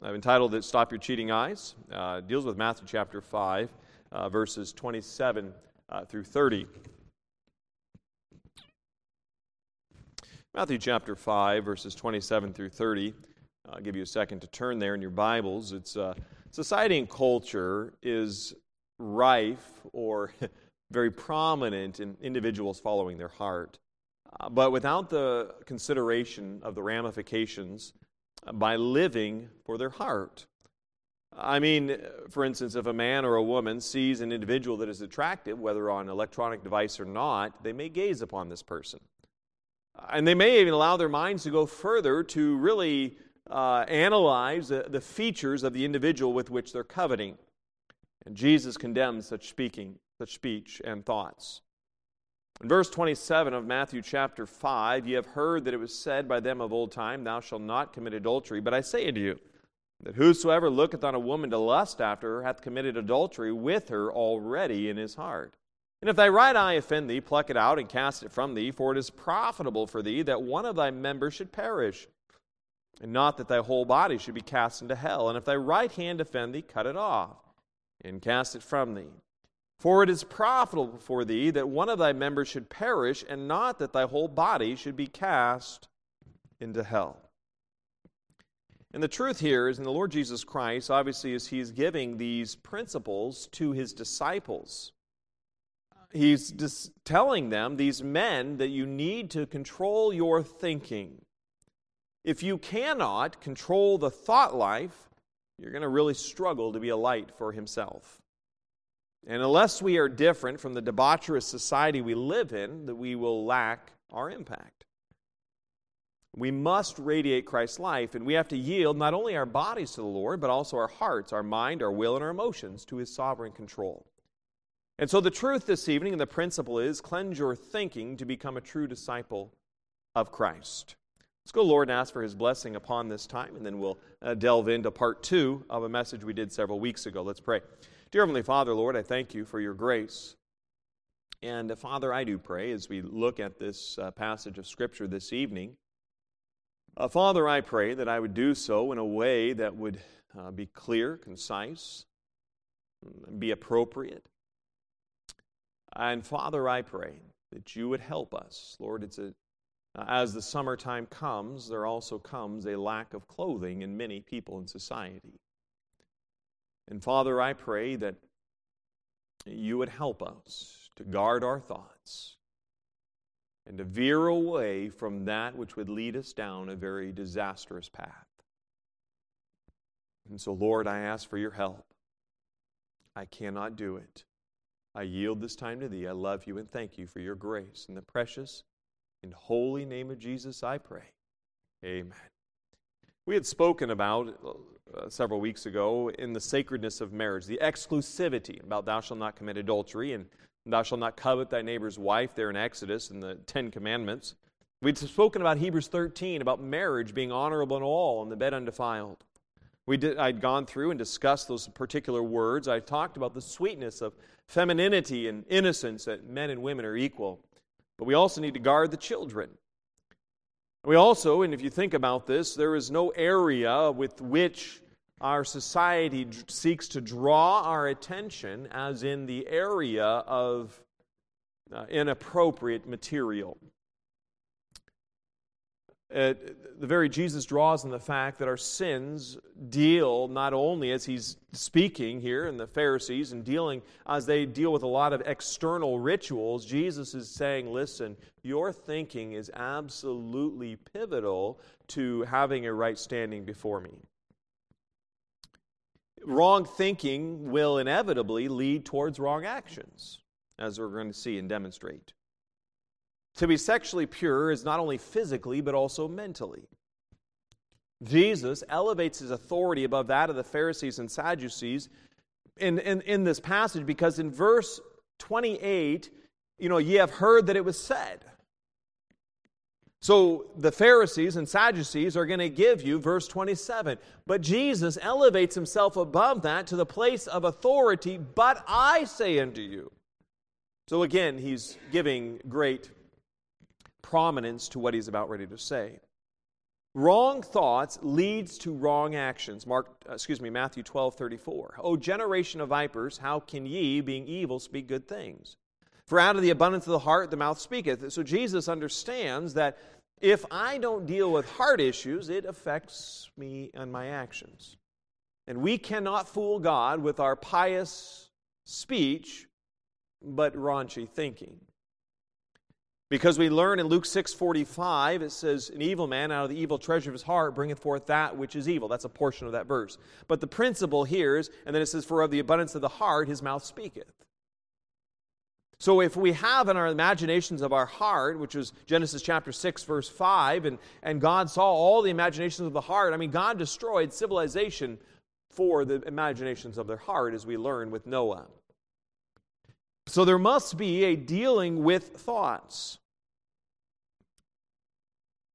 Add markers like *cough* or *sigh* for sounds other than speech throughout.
I've entitled it Stop Your Cheating Eyes. Uh, deals with Matthew chapter 5, uh, verses 27 uh, through 30. Matthew chapter 5, verses 27 through 30. I'll give you a second to turn there in your Bibles. It's uh, society and culture is rife or *laughs* very prominent in individuals following their heart. Uh, but without the consideration of the ramifications by living for their heart. I mean, for instance, if a man or a woman sees an individual that is attractive, whether on electronic device or not, they may gaze upon this person. And they may even allow their minds to go further to really uh, analyze the, the features of the individual with which they're coveting. And Jesus condemns such speaking, such speech and thoughts. In verse 27 of Matthew chapter 5, ye have heard that it was said by them of old time, Thou shalt not commit adultery. But I say unto you, that whosoever looketh on a woman to lust after her hath committed adultery with her already in his heart. And if thy right eye offend thee, pluck it out and cast it from thee, for it is profitable for thee that one of thy members should perish, and not that thy whole body should be cast into hell. And if thy right hand offend thee, cut it off and cast it from thee. For it is profitable for thee that one of thy members should perish, and not that thy whole body should be cast into hell. And the truth here is in the Lord Jesus Christ, obviously, as he's giving these principles to his disciples, he's just telling them, these men, that you need to control your thinking. If you cannot control the thought life, you're going to really struggle to be a light for himself. And unless we are different from the debaucherous society we live in, that we will lack our impact. We must radiate Christ's life, and we have to yield not only our bodies to the Lord, but also our hearts, our mind, our will, and our emotions to His sovereign control. And so, the truth this evening and the principle is cleanse your thinking to become a true disciple of Christ. Let's go, Lord, and ask for His blessing upon this time, and then we'll uh, delve into part two of a message we did several weeks ago. Let's pray. Dear Heavenly Father, Lord, I thank you for your grace. And uh, Father, I do pray as we look at this uh, passage of Scripture this evening. Uh, Father, I pray that I would do so in a way that would uh, be clear, concise, be appropriate. And Father, I pray that you would help us. Lord, it's a, as the summertime comes, there also comes a lack of clothing in many people in society. And Father, I pray that you would help us to guard our thoughts and to veer away from that which would lead us down a very disastrous path. And so, Lord, I ask for your help. I cannot do it. I yield this time to Thee. I love you and thank you for your grace. In the precious and holy name of Jesus, I pray. Amen. We had spoken about uh, several weeks ago in the sacredness of marriage, the exclusivity about thou shalt not commit adultery and thou shalt not covet thy neighbor's wife there in Exodus and the Ten Commandments. We'd spoken about Hebrews 13, about marriage being honorable in all and the bed undefiled. We did, I'd gone through and discussed those particular words. I talked about the sweetness of femininity and innocence, that men and women are equal. But we also need to guard the children. We also, and if you think about this, there is no area with which our society seeks to draw our attention as in the area of uh, inappropriate material. It, the very Jesus draws on the fact that our sins deal not only as he's speaking here in the Pharisees and dealing as they deal with a lot of external rituals, Jesus is saying, listen, your thinking is absolutely pivotal to having a right standing before me. Wrong thinking will inevitably lead towards wrong actions, as we're going to see and demonstrate. To be sexually pure is not only physically, but also mentally. Jesus elevates his authority above that of the Pharisees and Sadducees in, in, in this passage because in verse 28, you know, ye have heard that it was said. So the Pharisees and Sadducees are going to give you verse 27. But Jesus elevates himself above that to the place of authority, but I say unto you. So again, he's giving great prominence to what he's about ready to say. Wrong thoughts leads to wrong actions. Mark, uh, excuse me, Matthew 12, 34. O generation of vipers, how can ye, being evil, speak good things? For out of the abundance of the heart the mouth speaketh. So Jesus understands that if I don't deal with heart issues, it affects me and my actions. And we cannot fool God with our pious speech, but raunchy thinking. Because we learn in Luke 6:45 it says an evil man out of the evil treasure of his heart bringeth forth that which is evil. That's a portion of that verse. But the principle here is and then it says for of the abundance of the heart his mouth speaketh. So if we have in our imaginations of our heart, which is Genesis chapter 6 verse 5 and and God saw all the imaginations of the heart, I mean God destroyed civilization for the imaginations of their heart as we learn with Noah. So there must be a dealing with thoughts.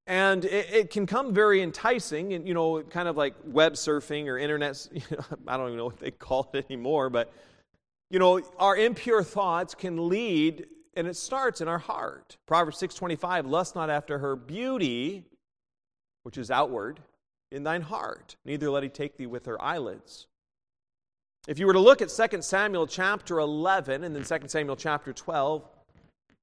And it, it, can come very enticing, and you know, kind of like web surfing or internet. *laughs* You know, I don't even know what they call it anymore, but you know, our impure thoughts can lead, and it starts in our heart. Proverbs six twenty-five: "Lust not after her beauty, which is outward, in thine heart; neither let he take thee with her eyelids." If you were to look at 2 Samuel chapter 11 and then 2 Samuel chapter 12,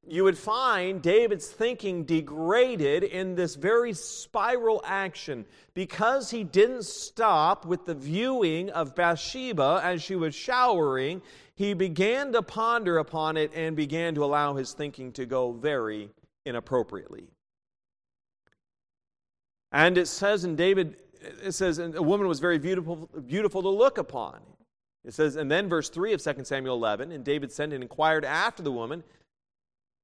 you would find David's thinking degraded in this very spiral action because he didn't stop with the viewing of Bathsheba as she was showering. He began to ponder upon it and began to allow his thinking to go very inappropriately. And it says in David, it says, a woman was very beautiful, beautiful to look upon. It says, and then verse 3 of 2 Samuel 11, and David sent and inquired after the woman.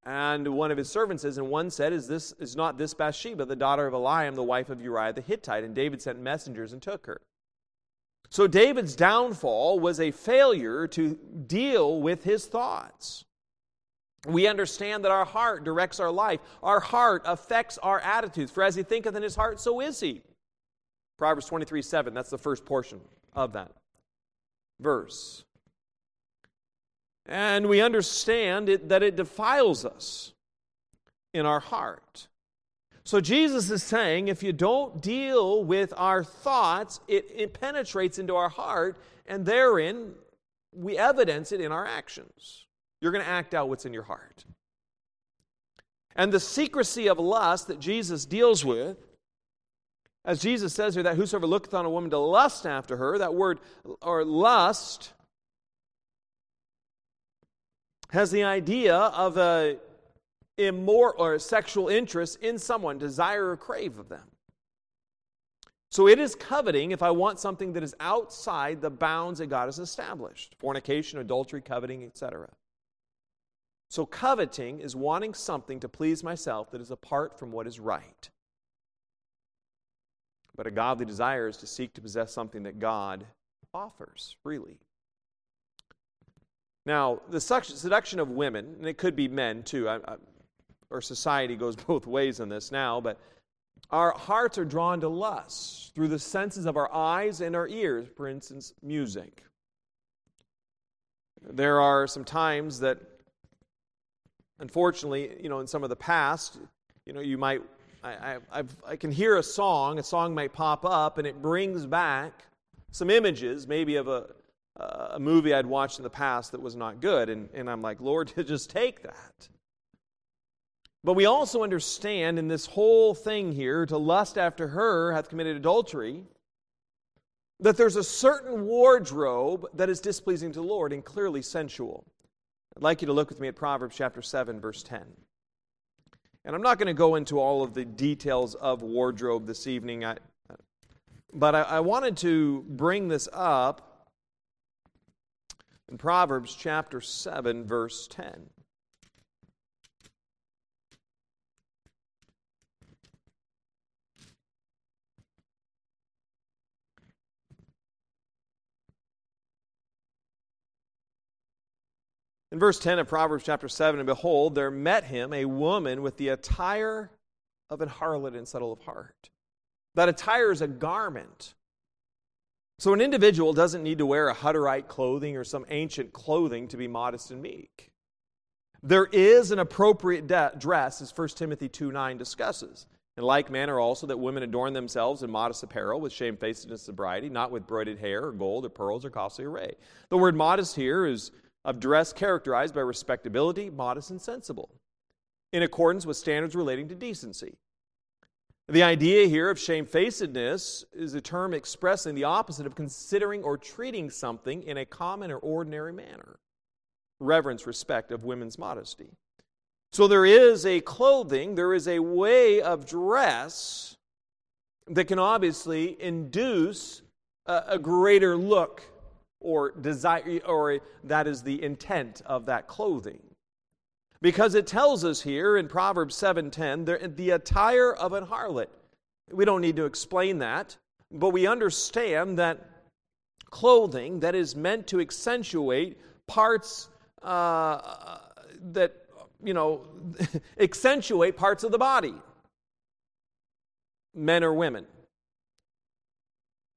And one of his servants says, and one said, Is this is not this Bathsheba, the daughter of Eliam, the wife of Uriah the Hittite? And David sent messengers and took her. So David's downfall was a failure to deal with his thoughts. We understand that our heart directs our life. Our heart affects our attitudes. For as he thinketh in his heart, so is he. Proverbs 23 7, that's the first portion of that verse. And we understand it, that it defiles us in our heart. So Jesus is saying if you don't deal with our thoughts, it, it penetrates into our heart, and therein we evidence it in our actions. You're going to act out what's in your heart. And the secrecy of lust that Jesus deals with as Jesus says here, that whosoever looketh on a woman to lust after her, that word or lust has the idea of a immoral or sexual interest in someone, desire or crave of them. So it is coveting if I want something that is outside the bounds that God has established fornication, adultery, coveting, etc. So coveting is wanting something to please myself that is apart from what is right. But a godly desire is to seek to possess something that God offers freely. Now, the seduction of women, and it could be men too, I, I, our society goes *laughs* both ways in this now, but our hearts are drawn to lust through the senses of our eyes and our ears, for instance, music. There are some times that, unfortunately, you know, in some of the past, you know, you might I, I, I can hear a song, a song might pop up, and it brings back some images, maybe of a, a movie I'd watched in the past that was not good. And, and I'm like, Lord, *laughs* just take that. But we also understand in this whole thing here, to lust after her hath committed adultery, that there's a certain wardrobe that is displeasing to the Lord and clearly sensual. I'd like you to look with me at Proverbs chapter 7, verse 10. And I'm not going to go into all of the details of wardrobe this evening, I, but I, I wanted to bring this up in Proverbs chapter 7, verse 10. In verse 10 of Proverbs chapter 7, and behold, there met him a woman with the attire of an harlot and subtle of heart. That attire is a garment. So an individual doesn't need to wear a Hutterite clothing or some ancient clothing to be modest and meek. There is an appropriate de- dress, as 1 Timothy 2 9 discusses. In like manner, also, that women adorn themselves in modest apparel with shamefacedness and sobriety, not with broidered hair or gold or pearls or costly array. The word modest here is of dress characterized by respectability, modest, and sensible, in accordance with standards relating to decency. The idea here of shamefacedness is a term expressing the opposite of considering or treating something in a common or ordinary manner. Reverence, respect of women's modesty. So there is a clothing, there is a way of dress that can obviously induce a, a greater look or desire, or that is the intent of that clothing. Because it tells us here in Proverbs 7:10, the, attire of an harlot. We don't need to explain that, but we understand that clothing that is meant to accentuate parts uh, that you know, *laughs* accentuate parts of the body, men or women.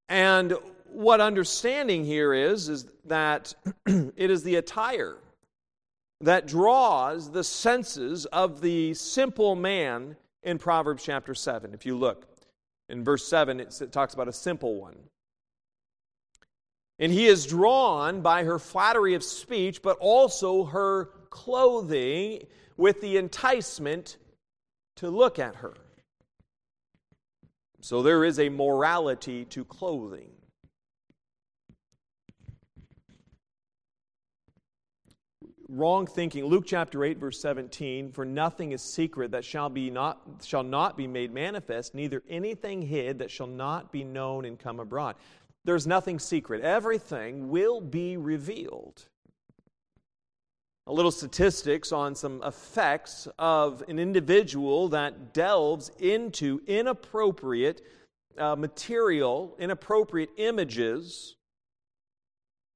And what understanding here is, is that *clears throat* it is the attire that draws the senses of the simple man in Proverbs chapter 7. If you look in verse 7, it talks about a simple one. And he is drawn by her flattery of speech, but also her clothing with the enticement to look at her. So there is a morality to clothing. Wrong thinking. Luke chapter 8, verse 17 For nothing is secret that shall, be not, shall not be made manifest, neither anything hid that shall not be known and come abroad. There's nothing secret. Everything will be revealed a little statistics on some effects of an individual that delves into inappropriate uh, material, inappropriate images.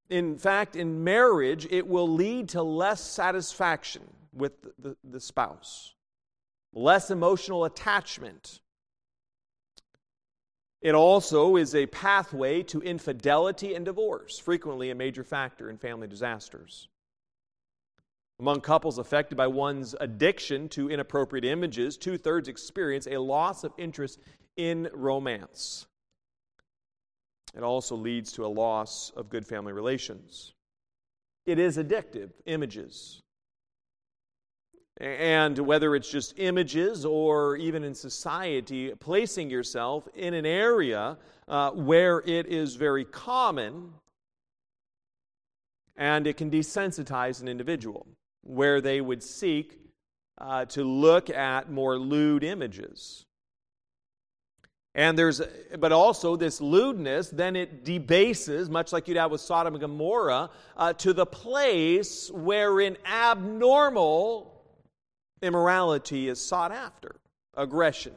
In fact, in marriage, it will lead to less satisfaction with the, the spouse, less emotional attachment. It also is a pathway to infidelity and divorce, frequently a major factor in family disasters. Among couples affected by one's addiction to inappropriate images, two thirds experience a loss of interest in romance. It also leads to a loss of good family relations. It is addictive, images. And whether it's just images or even in society, placing yourself in an area uh, where it is very common and it can desensitize an individual where they would seek uh, to look at more lewd images. And there's, but also this lewdness, then it debases, much like you'd have with Sodom and Gomorrah, uh, to the place wherein abnormal immorality is sought after aggression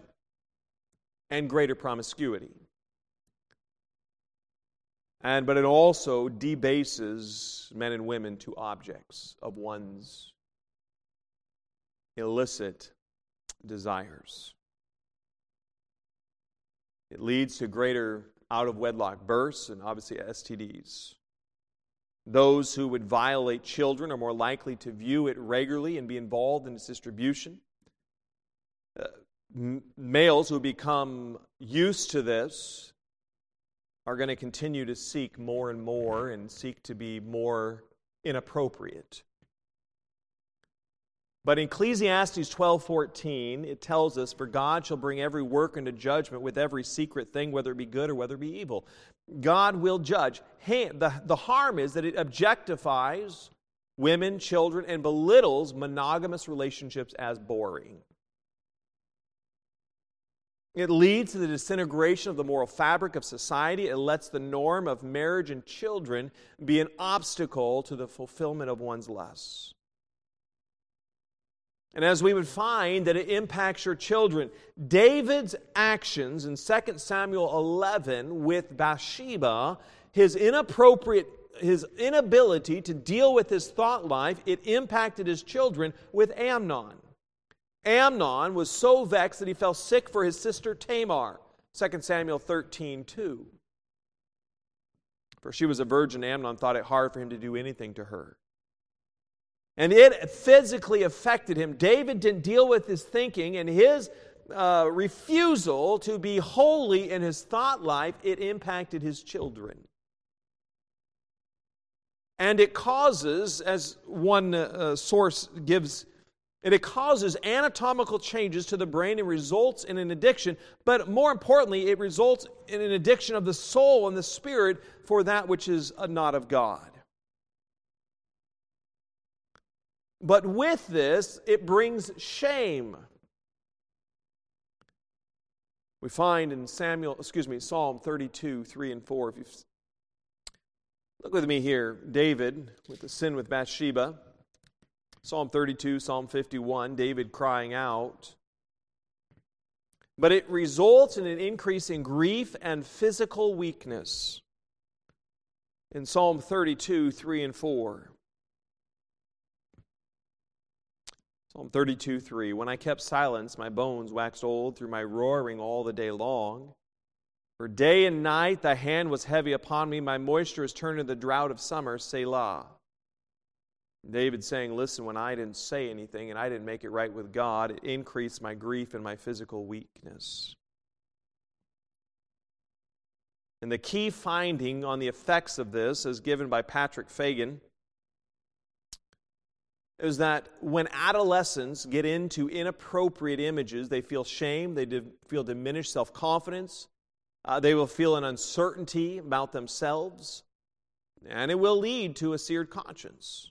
and greater promiscuity. And, but it also debases men and women to objects of one's illicit desires. It leads to greater out of wedlock births and obviously STDs. Those who would violate children are more likely to view it regularly and be involved in its distribution. Uh, m- males who become used to this are going to continue to seek more and more and seek to be more inappropriate. But in Ecclesiastes 12:14, it tells us, "For God shall bring every work into judgment with every secret thing, whether it be good or whether it be evil." God will judge. The, the harm is that it objectifies women, children, and belittles monogamous relationships as boring. It leads to the disintegration of the moral fabric of society. It lets the norm of marriage and children be an obstacle to the fulfillment of one's lusts. And as we would find that it impacts your children, David's actions in 2 Samuel 11 with Bathsheba, his inappropriate his inability to deal with his thought life, it impacted his children with Amnon. Amnon was so vexed that he fell sick for his sister Tamar. 2 Samuel 13, 2. For she was a virgin, Amnon thought it hard for him to do anything to her. And it physically affected him. David didn't deal with his thinking, and his uh, refusal to be holy in his thought life, it impacted his children. And it causes, as one uh, source gives, and it causes anatomical changes to the brain and results in an addiction. But more importantly, it results in an addiction of the soul and the spirit for that which is not of God. But with this, it brings shame. We find in Samuel, excuse me, Psalm 32, 3 and 4. If you look with me here, David with the sin with Bathsheba. Psalm 32, Psalm 51, David crying out. But it results in an increase in grief and physical weakness. In Psalm 32, 3 and 4. Psalm 32, 3. When I kept silence, my bones waxed old through my roaring all the day long. For day and night thy hand was heavy upon me, my moisture is turned to the drought of summer, Selah. David saying, Listen, when I didn't say anything and I didn't make it right with God, it increased my grief and my physical weakness. And the key finding on the effects of this, is given by Patrick Fagan, is that when adolescents get into inappropriate images, they feel shame, they feel diminished self confidence, uh, they will feel an uncertainty about themselves, and it will lead to a seared conscience.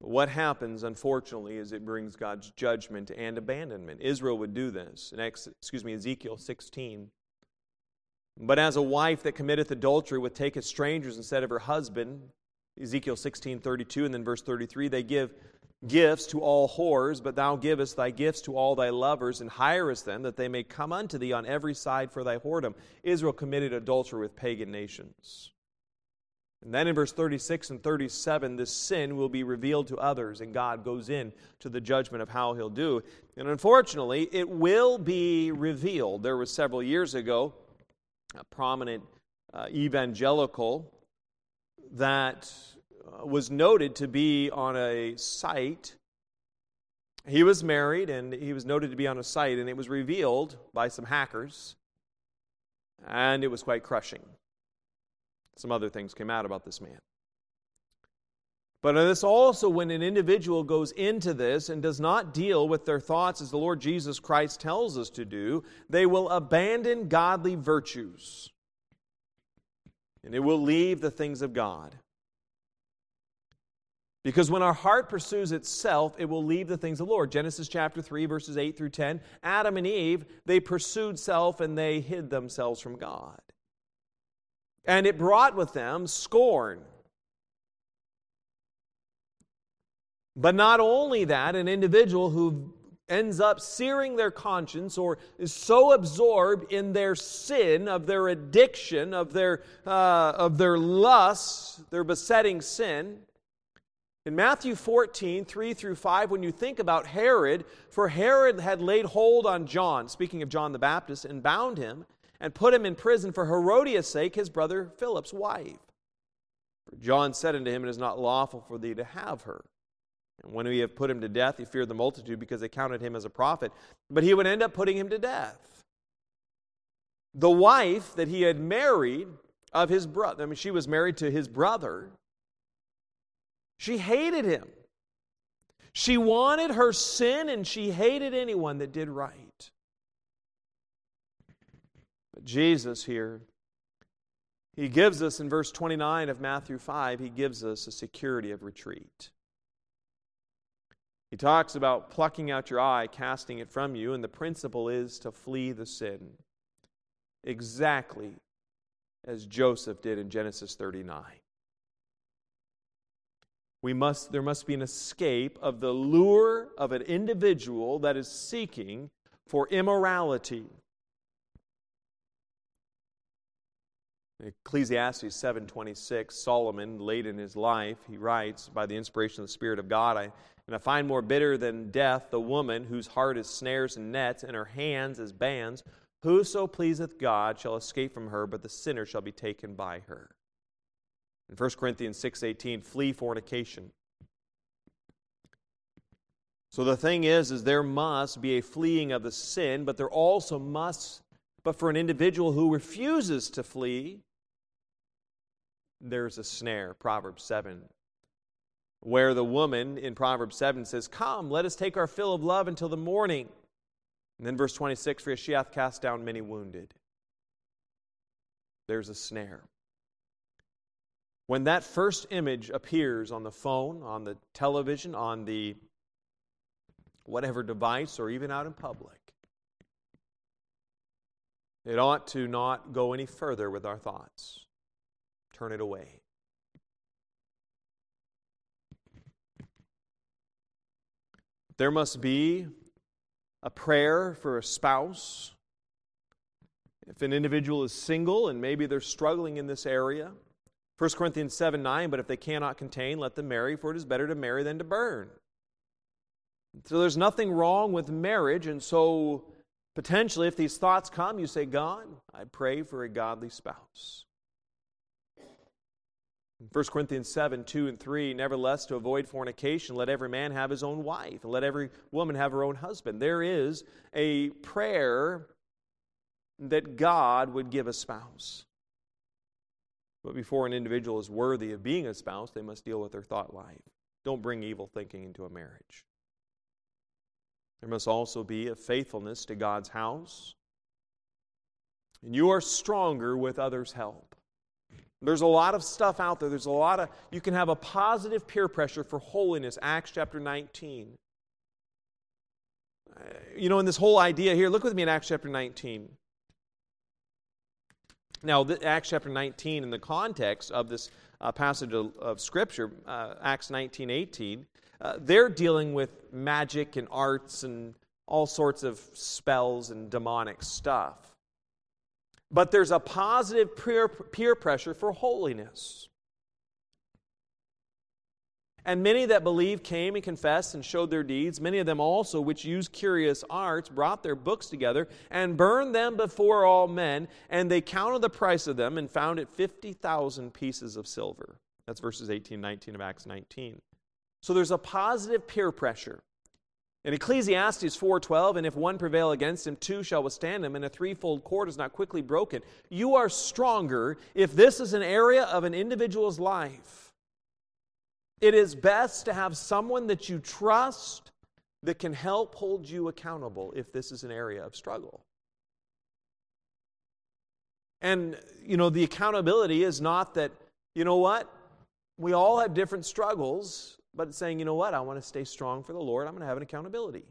What happens, unfortunately, is it brings God's judgment and abandonment. Israel would do this in excuse me, Ezekiel 16. But as a wife that committeth adultery would take as strangers instead of her husband, Ezekiel 16, 32, and then verse 33, they give gifts to all whores, but thou givest thy gifts to all thy lovers, and hirest them that they may come unto thee on every side for thy whoredom. Israel committed adultery with pagan nations. And then in verse 36 and 37, this sin will be revealed to others, and God goes in to the judgment of how he'll do. And unfortunately, it will be revealed. There was several years ago prominent uh, evangelical that uh, was noted to be on a site. He was married and he was noted to be on a site, and it was revealed by some hackers, and it was quite crushing. Some other things came out about this man. But this also, when an individual goes into this and does not deal with their thoughts as the Lord Jesus Christ tells us to do, they will abandon godly virtues and it will leave the things of God. Because when our heart pursues itself, it will leave the things of the Lord. Genesis chapter 3, verses 8 through 10. Adam and Eve, they pursued self and they hid themselves from God. And it brought with them scorn. But not only that, an individual who ends up searing their conscience or is so absorbed in their sin, of their addiction, of their, uh, of their lust, their besetting sin. In Matthew 14, 3 through 5, when you think about Herod, for Herod had laid hold on John, speaking of John the Baptist, and bound him and put him in prison for Herodias' sake, his brother Philip's wife. For John said unto him, It is not lawful for thee to have her. And when we have put him to death, he feared the multitude because they counted him as a prophet. But he would end up putting him to death. The wife that he had married of his brother, I mean, she was married to his brother, she hated him. She wanted her sin and she hated anyone that did right. But Jesus here, he gives us in verse 29 of Matthew 5, he gives us a security of retreat. He talks about plucking out your eye, casting it from you, and the principle is to flee the sin. Exactly as Joseph did in Genesis 39. We must, there must be an escape of the lure of an individual that is seeking for immorality. Ecclesiastes 7:26 Solomon late in his life he writes by the inspiration of the spirit of God I and I find more bitter than death the woman whose heart is snares and nets, and her hands as bands. Whoso pleaseth God shall escape from her, but the sinner shall be taken by her. In 1 Corinthians 6:18, flee fornication. So the thing is is there must be a fleeing of the sin, but there also must but for an individual who refuses to flee, there's a snare. Proverbs 7 where the woman in Proverbs 7 says, Come, let us take our fill of love until the morning. And then verse 26 For she hath cast down many wounded. There's a snare. When that first image appears on the phone, on the television, on the whatever device, or even out in public, it ought to not go any further with our thoughts. Turn it away. There must be a prayer for a spouse. If an individual is single and maybe they're struggling in this area, 1 Corinthians 7 9, but if they cannot contain, let them marry, for it is better to marry than to burn. So there's nothing wrong with marriage, and so potentially, if these thoughts come, you say, God, I pray for a godly spouse. 1 Corinthians 7 2 and 3 Nevertheless, to avoid fornication, let every man have his own wife, and let every woman have her own husband. There is a prayer that God would give a spouse. But before an individual is worthy of being a spouse, they must deal with their thought life. Don't bring evil thinking into a marriage. There must also be a faithfulness to God's house. And you are stronger with others' help. There's a lot of stuff out there. There's a lot of, you can have a positive peer pressure for holiness, Acts chapter 19. You know, in this whole idea here, look with me in Acts chapter 19. Now, Acts chapter 19, in the context of this uh, passage of, of Scripture, uh, Acts 19 18, uh, they're dealing with magic and arts and all sorts of spells and demonic stuff. But there's a positive peer, peer pressure for holiness. And many that believed came and confessed and showed their deeds. Many of them also, which used curious arts, brought their books together and burned them before all men. And they counted the price of them and found it 50,000 pieces of silver. That's verses 18 19 of Acts 19. So there's a positive peer pressure. In Ecclesiastes 4:12, and if one prevail against him, two shall withstand him, and a threefold cord is not quickly broken. You are stronger if this is an area of an individual's life. It is best to have someone that you trust that can help hold you accountable if this is an area of struggle. And, you know, the accountability is not that, you know what? We all have different struggles, but saying, you know what, I want to stay strong for the Lord, I'm going to have an accountability.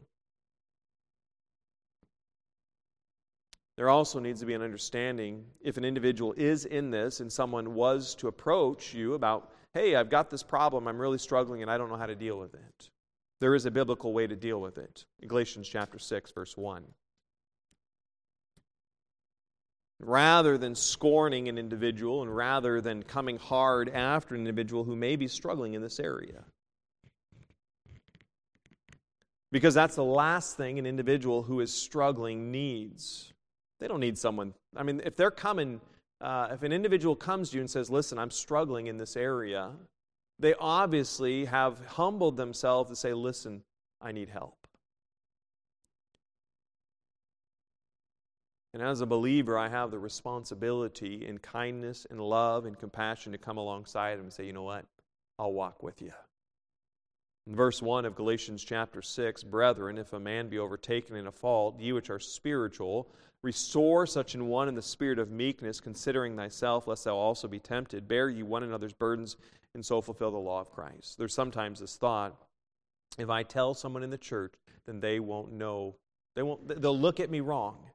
There also needs to be an understanding if an individual is in this and someone was to approach you about, hey, I've got this problem, I'm really struggling, and I don't know how to deal with it. There is a biblical way to deal with it. Galatians chapter 6, verse 1 rather than scorning an individual and rather than coming hard after an individual who may be struggling in this area. Because that's the last thing an individual who is struggling needs. They don't need someone. I mean, if they're coming, uh, if an individual comes to you and says, Listen, I'm struggling in this area, they obviously have humbled themselves to say, Listen, I need help. And as a believer, I have the responsibility in kindness and love and compassion to come alongside them and say, you know what? I'll walk with you. In verse 1 of Galatians chapter 6, Brethren, if a man be overtaken in a fault, ye which are spiritual, restore such an one in the spirit of meekness, considering thyself, lest thou also be tempted. Bear ye one another's burdens, and so fulfill the law of Christ. There's sometimes this thought if I tell someone in the church, then they won't know. They won't, they'll look at me wrong.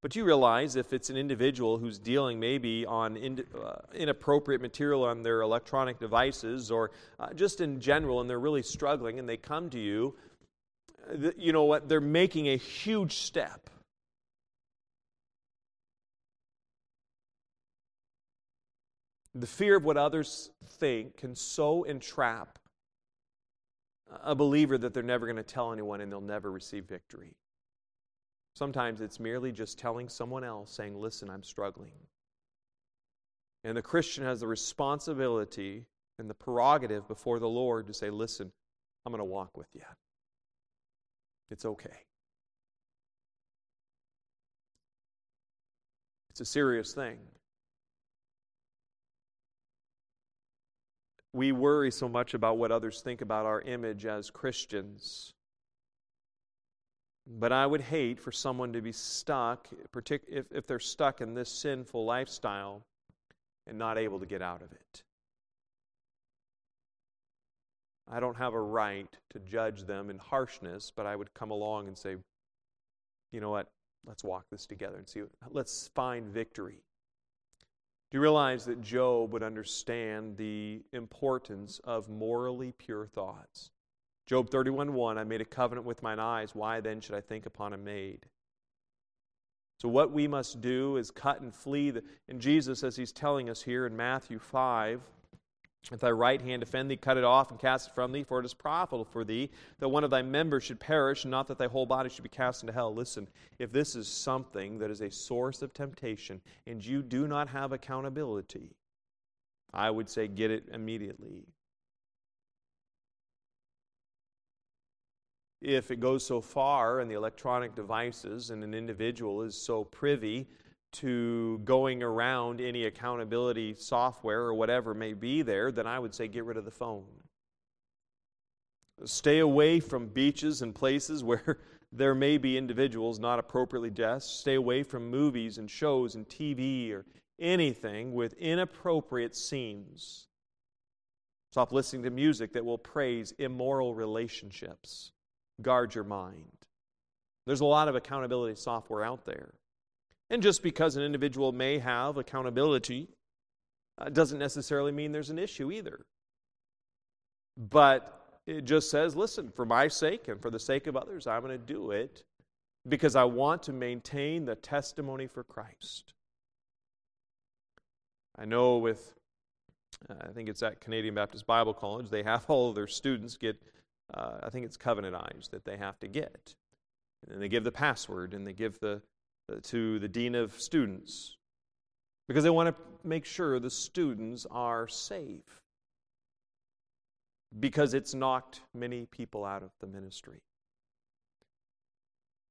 But you realize if it's an individual who's dealing maybe on in, uh, inappropriate material on their electronic devices or uh, just in general, and they're really struggling, and they come to you, th- you know what? They're making a huge step. The fear of what others think can so entrap a believer that they're never going to tell anyone and they'll never receive victory. Sometimes it's merely just telling someone else, saying, Listen, I'm struggling. And the Christian has the responsibility and the prerogative before the Lord to say, Listen, I'm going to walk with you. It's okay. It's a serious thing. We worry so much about what others think about our image as Christians. But I would hate for someone to be stuck, if, if they're stuck in this sinful lifestyle and not able to get out of it. I don't have a right to judge them in harshness, but I would come along and say, you know what? Let's walk this together and see. Let's find victory. Do you realize that Job would understand the importance of morally pure thoughts? Job 31 1, I made a covenant with mine eyes. Why then should I think upon a maid? So, what we must do is cut and flee. The, and Jesus, as he's telling us here in Matthew 5, if thy right hand offend thee, cut it off and cast it from thee, for it is profitable for thee that one of thy members should perish, and not that thy whole body should be cast into hell. Listen, if this is something that is a source of temptation, and you do not have accountability, I would say get it immediately. If it goes so far in the electronic devices and an individual is so privy to going around any accountability software or whatever may be there, then I would say get rid of the phone. Stay away from beaches and places *laughs* where there may be individuals not appropriately dressed. Stay away from movies and shows and TV or anything with inappropriate scenes. Stop listening to music that will praise immoral relationships guard your mind. There's a lot of accountability software out there. And just because an individual may have accountability uh, doesn't necessarily mean there's an issue either. But it just says, listen, for my sake and for the sake of others, I'm going to do it because I want to maintain the testimony for Christ. I know with, uh, I think it's at Canadian Baptist Bible College, they have *laughs* all of their students get uh, I think it's covenant eyes that they have to get. And they give the password and they give the, uh, to the dean of students because they want to make sure the students are safe because it's knocked many people out of the ministry.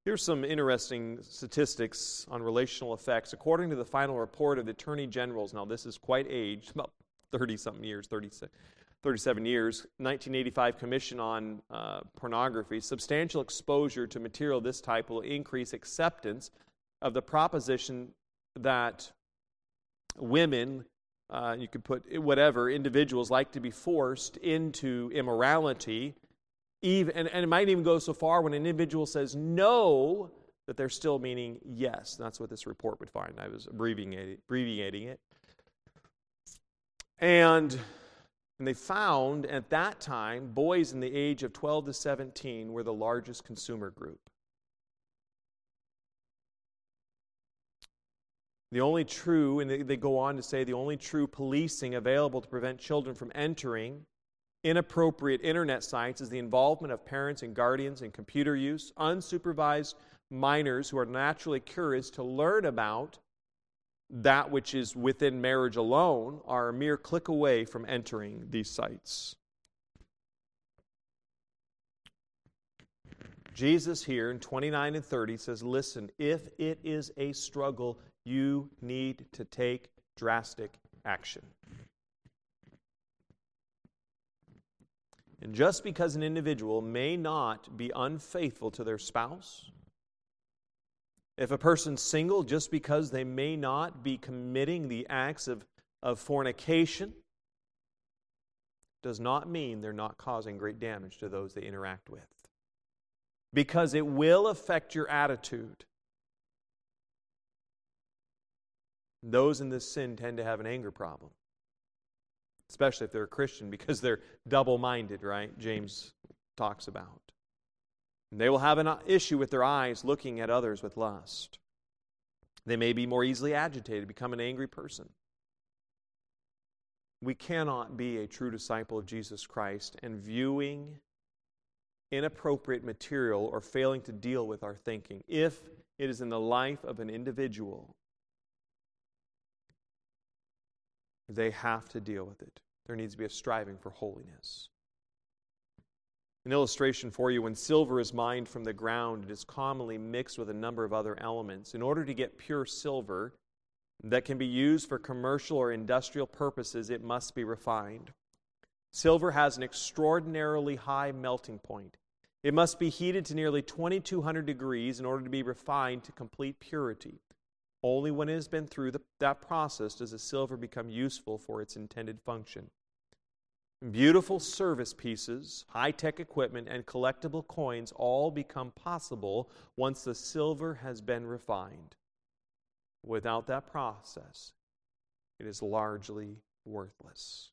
Here's some interesting statistics on relational effects. According to the final report of the Attorney General's, now this is quite aged, about 30 something years, 36, 37 years, 1985 Commission on uh, Pornography, substantial exposure to material of this type will increase acceptance of the proposition that women, uh, you could put whatever, individuals like to be forced into immorality. Even, and, and it might even go so far when an individual says no, that they're still meaning yes. That's what this report would find. I was abbreviating, abbreviating it. And and they found at that time boys in the age of 12 to 17 were the largest consumer group. The only true, and they go on to say, the only true policing available to prevent children from entering inappropriate internet sites is the involvement of parents and guardians in computer use, unsupervised minors who are naturally curious to learn about that which is within marriage alone are a mere click away from entering these sites. Jesus here in 29 and 30 says, Listen, if it is a struggle, you need to take drastic action. And just because an individual may not be unfaithful to their spouse, if a person's single, just because they may not be committing the acts of, of fornication, does not mean they're not causing great damage to those they interact with. Because it will affect your attitude. Those in this sin tend to have an anger problem, especially if they're a Christian, because they're double minded, right? James talks about. They will have an uh, issue with their eyes looking at others with lust. They may be more easily agitated, become an angry person. We cannot be a true disciple of Jesus Christ and viewing inappropriate material or failing to deal with our thinking if it is in the life of an individual. They have to deal with it. There needs to be a striving for holiness. An illustration for you when silver is mined from the ground, it is commonly mixed with a number of other elements. In order to get pure silver that can be used for commercial or industrial purposes, it must be refined. Silver has an extraordinarily high melting point. It must be heated to nearly 2200 degrees in order to be refined to complete purity. Only when it has been through the, that process does the silver become useful for its intended function. Beautiful service pieces, high tech equipment, and collectible coins all become possible once the silver has been refined. Without that process, it is largely worthless.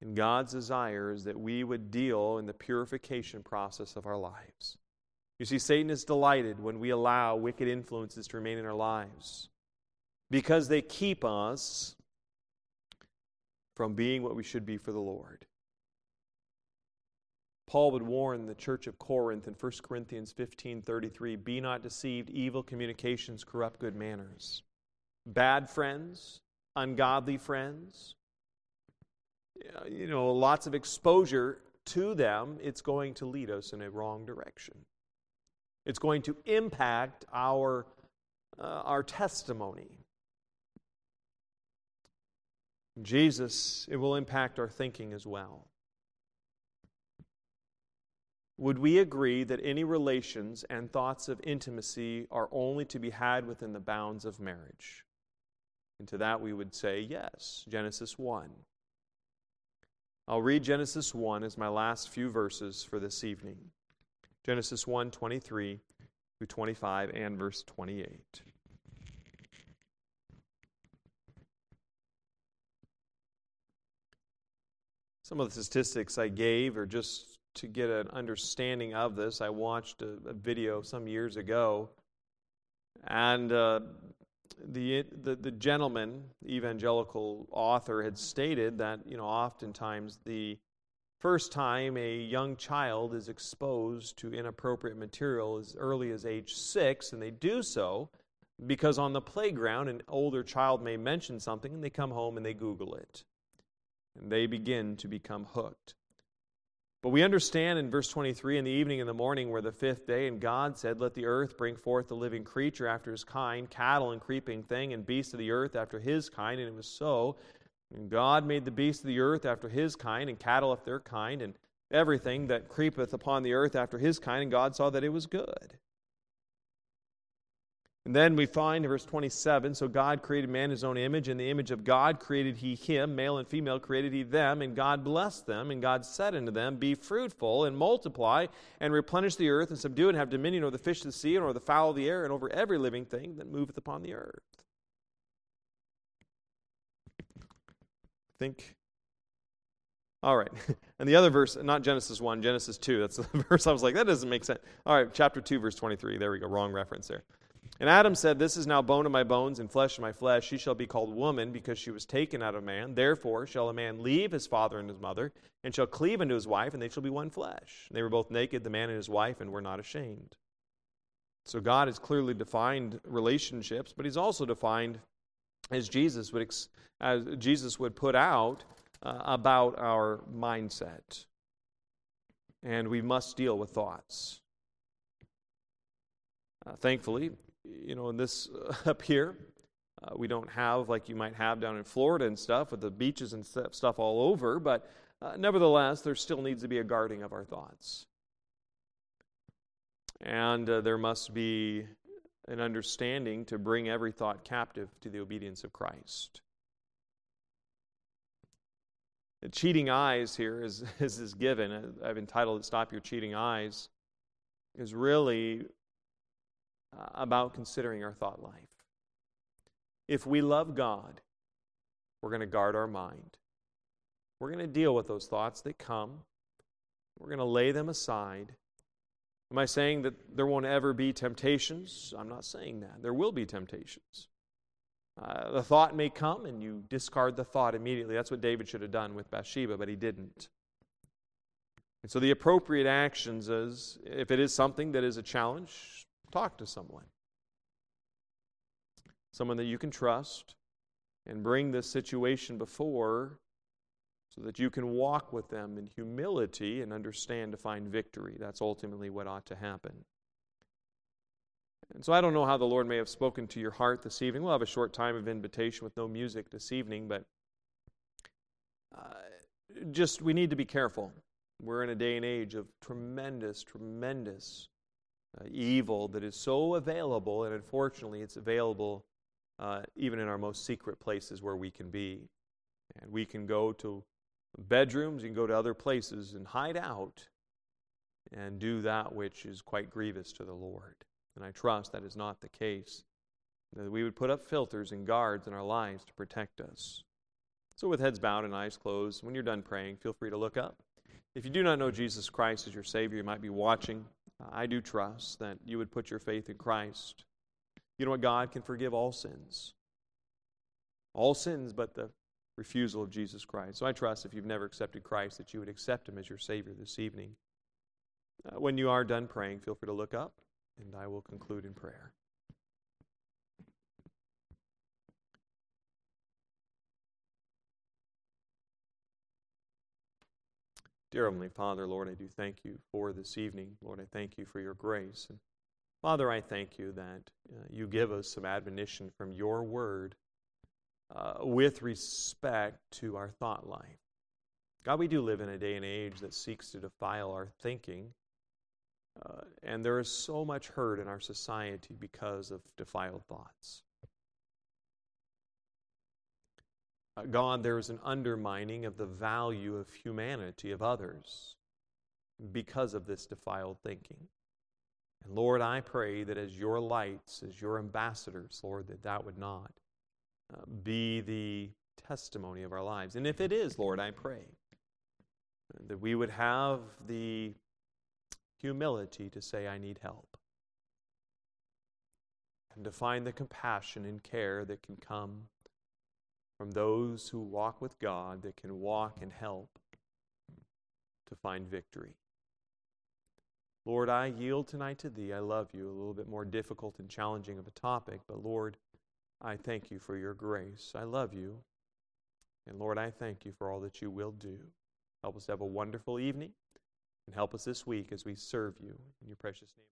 And God's desire is that we would deal in the purification process of our lives. You see, Satan is delighted when we allow wicked influences to remain in our lives because they keep us from being what we should be for the Lord. Paul would warn the church of Corinth in 1 Corinthians 15:33, "Be not deceived, evil communications corrupt good manners." Bad friends, ungodly friends, you know, lots of exposure to them, it's going to lead us in a wrong direction. It's going to impact our, uh, our testimony. Jesus, it will impact our thinking as well. Would we agree that any relations and thoughts of intimacy are only to be had within the bounds of marriage? And to that we would say yes, Genesis 1. I'll read Genesis 1 as my last few verses for this evening. Genesis 1 23 through 25 and verse 28. Some of the statistics I gave are just to get an understanding of this. I watched a, a video some years ago, and uh, the, the, the gentleman, evangelical author, had stated that, you know, oftentimes the first time a young child is exposed to inappropriate material as early as age six, and they do so because on the playground an older child may mention something and they come home and they Google it. And they begin to become hooked. But we understand in verse 23 in the evening and the morning were the fifth day, and God said, Let the earth bring forth the living creature after his kind, cattle and creeping thing, and beasts of the earth after his kind. And it was so. And God made the beasts of the earth after his kind, and cattle after their kind, and everything that creepeth upon the earth after his kind. And God saw that it was good. And then we find in verse 27 so God created man in his own image. In the image of God created he him, male and female created he them, and God blessed them. And God said unto them, Be fruitful and multiply, and replenish the earth, and subdue and have dominion over the fish of the sea, and over the fowl of the air, and over every living thing that moveth upon the earth. Think. All right. *laughs* And the other verse, not Genesis 1, Genesis 2. That's the *laughs* verse I was like, that doesn't make sense. All right, chapter 2, verse 23. There we go. Wrong reference there. And Adam said, This is now bone of my bones and flesh of my flesh. She shall be called woman because she was taken out of man. Therefore shall a man leave his father and his mother, and shall cleave unto his wife, and they shall be one flesh. And they were both naked, the man and his wife, and were not ashamed. So God has clearly defined relationships, but He's also defined, as Jesus would, as Jesus would put out, uh, about our mindset. And we must deal with thoughts. Uh, thankfully, you know, in this uh, *laughs* up here, uh, we don't have like you might have down in Florida and stuff with the beaches and stuff all over, but uh, nevertheless, there still needs to be a guarding of our thoughts. And uh, there must be an understanding to bring every thought captive to the obedience of Christ. The cheating eyes here is, *laughs* is, is given. I've entitled it Stop Your Cheating Eyes, is really uh, about considering our thought life. If we love God, we're going to guard our mind. We're going to deal with those thoughts that come. We're going to lay them aside. Am I saying that there won't ever be temptations? I'm not saying that. There will be temptations. Uh, the thought may come and you discard the thought immediately. That's what David should have done with Bathsheba, but he didn't. And so the appropriate actions is if it is something that is a challenge, Talk to someone. Someone that you can trust and bring this situation before so that you can walk with them in humility and understand to find victory. That's ultimately what ought to happen. And so I don't know how the Lord may have spoken to your heart this evening. We'll have a short time of invitation with no music this evening, but uh, just we need to be careful. We're in a day and age of tremendous, tremendous uh, evil that is so available, and unfortunately, it's available uh, even in our most secret places where we can be. And we can go to bedrooms, can go to other places and hide out and do that which is quite grievous to the Lord. And I trust that is not the case. That we would put up filters and guards in our lives to protect us. So, with heads bowed and eyes closed, when you're done praying, feel free to look up. If you do not know Jesus Christ as your Savior, you might be watching. I do trust that you would put your faith in Christ. You know what? God can forgive all sins. All sins but the refusal of Jesus Christ. So I trust if you've never accepted Christ that you would accept Him as your Savior this evening. Uh, when you are done praying, feel free to look up, and I will conclude in prayer. Dear Heavenly Father, Lord, I do thank you for this evening. Lord, I thank you for your grace. And Father, I thank you that uh, you give us some admonition from your word uh, with respect to our thought life. God, we do live in a day and age that seeks to defile our thinking. Uh, and there is so much hurt in our society because of defiled thoughts. God, there is an undermining of the value of humanity, of others, because of this defiled thinking. And Lord, I pray that as your lights, as your ambassadors, Lord, that that would not uh, be the testimony of our lives. And if it is, Lord, I pray that we would have the humility to say, I need help. And to find the compassion and care that can come from those who walk with God, that can walk and help to find victory. Lord, I yield tonight to Thee. I love you. A little bit more difficult and challenging of a topic, but Lord, I thank you for your grace. I love you. And Lord, I thank you for all that you will do. Help us have a wonderful evening and help us this week as we serve you. In your precious name.